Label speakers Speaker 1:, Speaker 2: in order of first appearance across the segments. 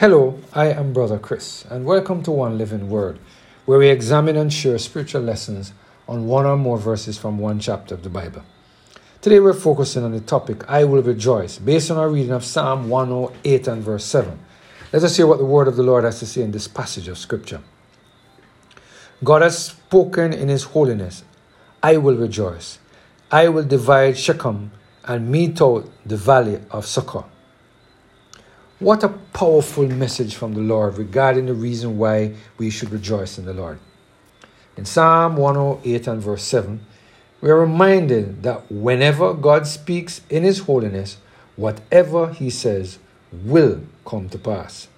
Speaker 1: Hello, I am Brother Chris, and welcome to One Living Word, where we examine and share spiritual lessons on one or more verses from one chapter of the Bible. Today we're focusing on the topic, I will rejoice, based on our reading of Psalm 108 and verse 7. Let us hear what the word of the Lord has to say in this passage of Scripture. God has spoken in His holiness, I will rejoice. I will divide Shechem and mete out the valley of Succoth. What a powerful message from the Lord regarding the reason why we should rejoice in the Lord. In Psalm 108 and verse 7, we are reminded that whenever God speaks in His holiness, whatever He says will come to pass.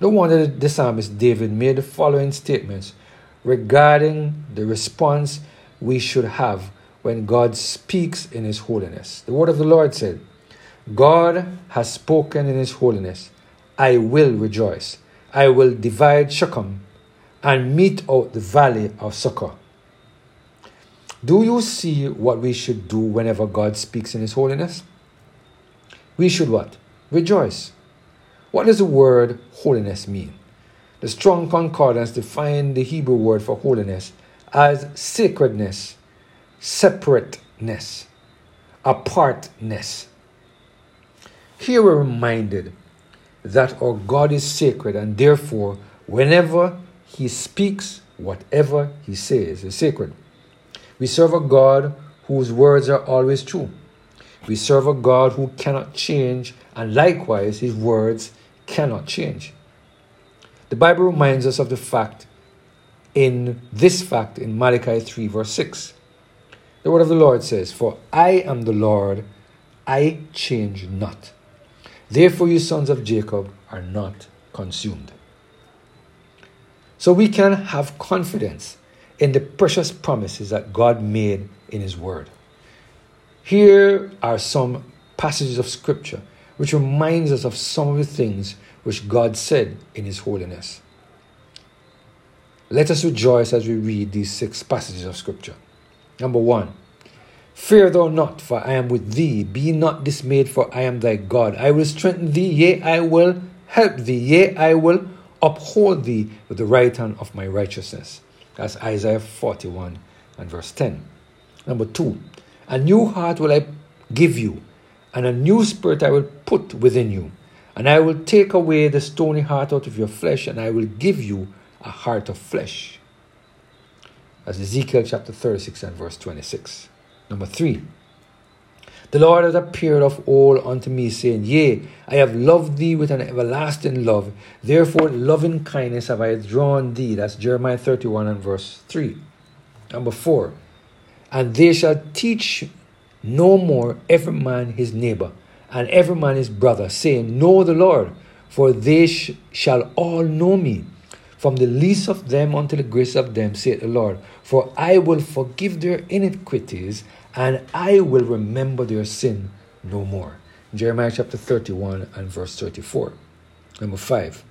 Speaker 1: No wonder the psalmist David made the following statements regarding the response we should have when God speaks in His holiness. The word of the Lord said, God has spoken in his holiness. I will rejoice. I will divide Shechem and mete out the valley of Succoth. Do you see what we should do whenever God speaks in his holiness? We should what? Rejoice. What does the word holiness mean? The Strong Concordance defines the Hebrew word for holiness as sacredness, separateness, apartness. Here we're reminded that our God is sacred and therefore, whenever He speaks, whatever He says is sacred. We serve a God whose words are always true. We serve a God who cannot change, and likewise, His words cannot change. The Bible reminds us of the fact in this fact in Malachi 3, verse 6. The word of the Lord says, For I am the Lord, I change not. Therefore, you sons of Jacob are not consumed. So we can have confidence in the precious promises that God made in His Word. Here are some passages of Scripture which reminds us of some of the things which God said in His holiness. Let us rejoice as we read these six passages of Scripture. Number one, Fear thou not, for I am with thee. Be not dismayed, for I am thy God. I will strengthen thee, yea, I will help thee, yea, I will uphold thee with the right hand of my righteousness. That's Isaiah 41 and verse 10. Number two, a new heart will I give you, and a new spirit I will put within you. And I will take away the stony heart out of your flesh, and I will give you a heart of flesh. As Ezekiel chapter 36 and verse 26. Number three, the Lord has appeared of old unto me, saying, Yea, I have loved thee with an everlasting love. Therefore, loving kindness have I drawn thee. That's Jeremiah 31 and verse 3. Number four, and they shall teach no more every man his neighbor, and every man his brother, saying, Know the Lord, for they sh- shall all know me, from the least of them unto the greatest of them, saith the Lord. For I will forgive their iniquities and I will remember their sin no more. Jeremiah chapter 31 and verse 34. Number 5.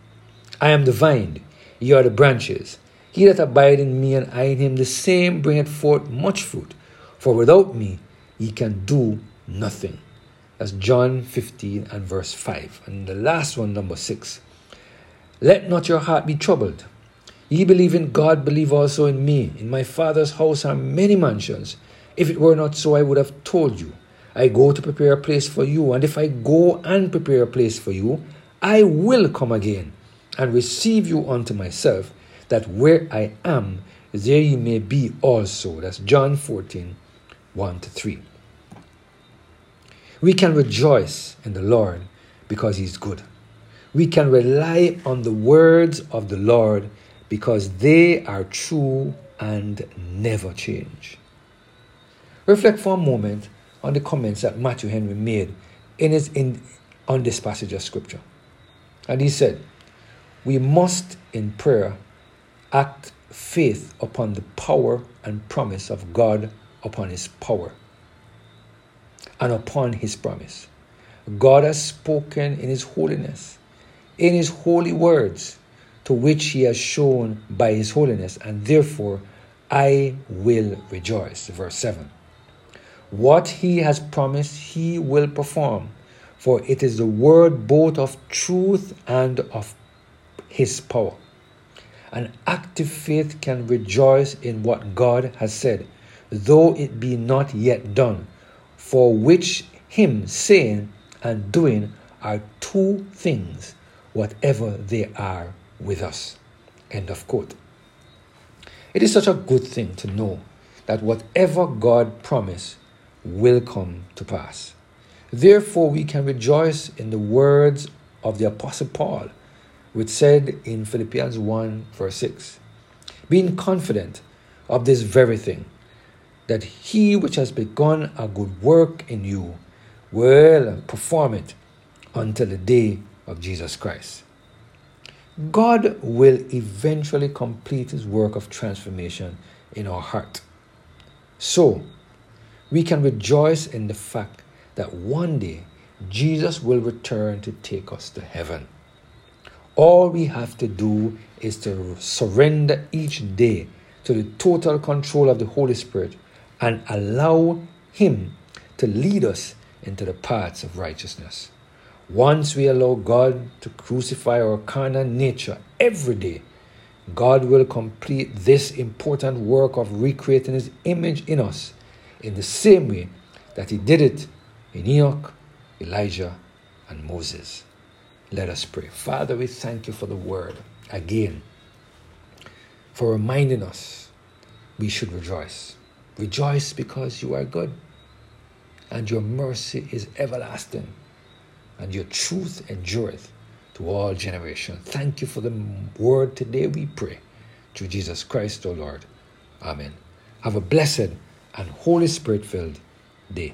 Speaker 1: I am the vine, ye are the branches. He that abide in me and I in him, the same bringeth forth much fruit. For without me ye can do nothing. That's John 15 and verse 5. And the last one, number 6. Let not your heart be troubled. Ye believe in God, believe also in me. In my Father's house are many mansions. If it were not so, I would have told you. I go to prepare a place for you, and if I go and prepare a place for you, I will come again and receive you unto myself, that where I am, there ye may be also. That's John 14, 1 to 3. We can rejoice in the Lord because He's good. We can rely on the words of the Lord because they are true and never change. Reflect for a moment on the comments that Matthew Henry made in his in on this passage of scripture. And he said, We must in prayer act faith upon the power and promise of God upon his power and upon his promise. God has spoken in his holiness, in his holy words, to which he has shown by his holiness, and therefore I will rejoice. Verse 7. What he has promised, he will perform, for it is the word both of truth and of His power. An active faith can rejoice in what God has said, though it be not yet done, for which Him saying and doing are two things, whatever they are with us. End of quote. It is such a good thing to know that whatever God promised will come to pass. Therefore, we can rejoice in the words of the Apostle Paul, which said in Philippians 1, verse 6 Being confident of this very thing, that he which has begun a good work in you will perform it until the day of Jesus Christ. God will eventually complete his work of transformation in our heart. So, we can rejoice in the fact that one day Jesus will return to take us to heaven. All we have to do is to surrender each day to the total control of the Holy Spirit and allow Him to lead us into the paths of righteousness. Once we allow God to crucify our carnal nature every day, God will complete this important work of recreating His image in us in the same way that He did it in Enoch, Elijah, and Moses. Let us pray. Father, we thank you for the word again, for reminding us we should rejoice. Rejoice because you are good, and your mercy is everlasting, and your truth endureth to all generations. Thank you for the word today, we pray. Through Jesus Christ, O Lord. Amen. Have a blessed and Holy Spirit filled day.